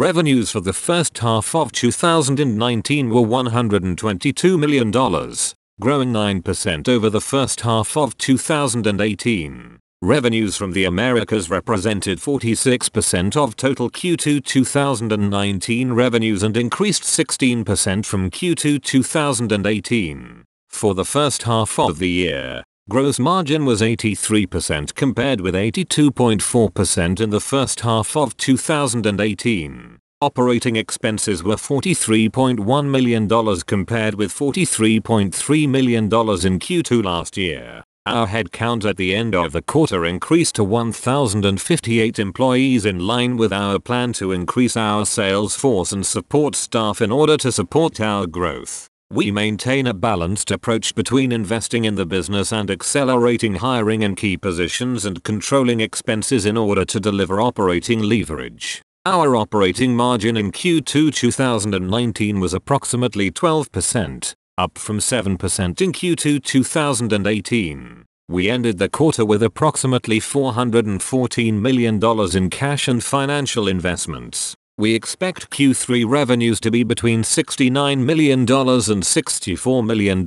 Revenues for the first half of 2019 were $122 million, growing 9% over the first half of 2018. Revenues from the Americas represented 46% of total Q2 2019 revenues and increased 16% from Q2 2018. For the first half of the year, gross margin was 83% compared with 82.4% in the first half of 2018. Operating expenses were $43.1 million compared with $43.3 million in Q2 last year. Our headcount at the end of the quarter increased to 1,058 employees in line with our plan to increase our sales force and support staff in order to support our growth. We maintain a balanced approach between investing in the business and accelerating hiring in key positions and controlling expenses in order to deliver operating leverage. Our operating margin in Q2 2019 was approximately 12% up from 7% in Q2 2018. We ended the quarter with approximately $414 million in cash and financial investments. We expect Q3 revenues to be between $69 million and $64 million.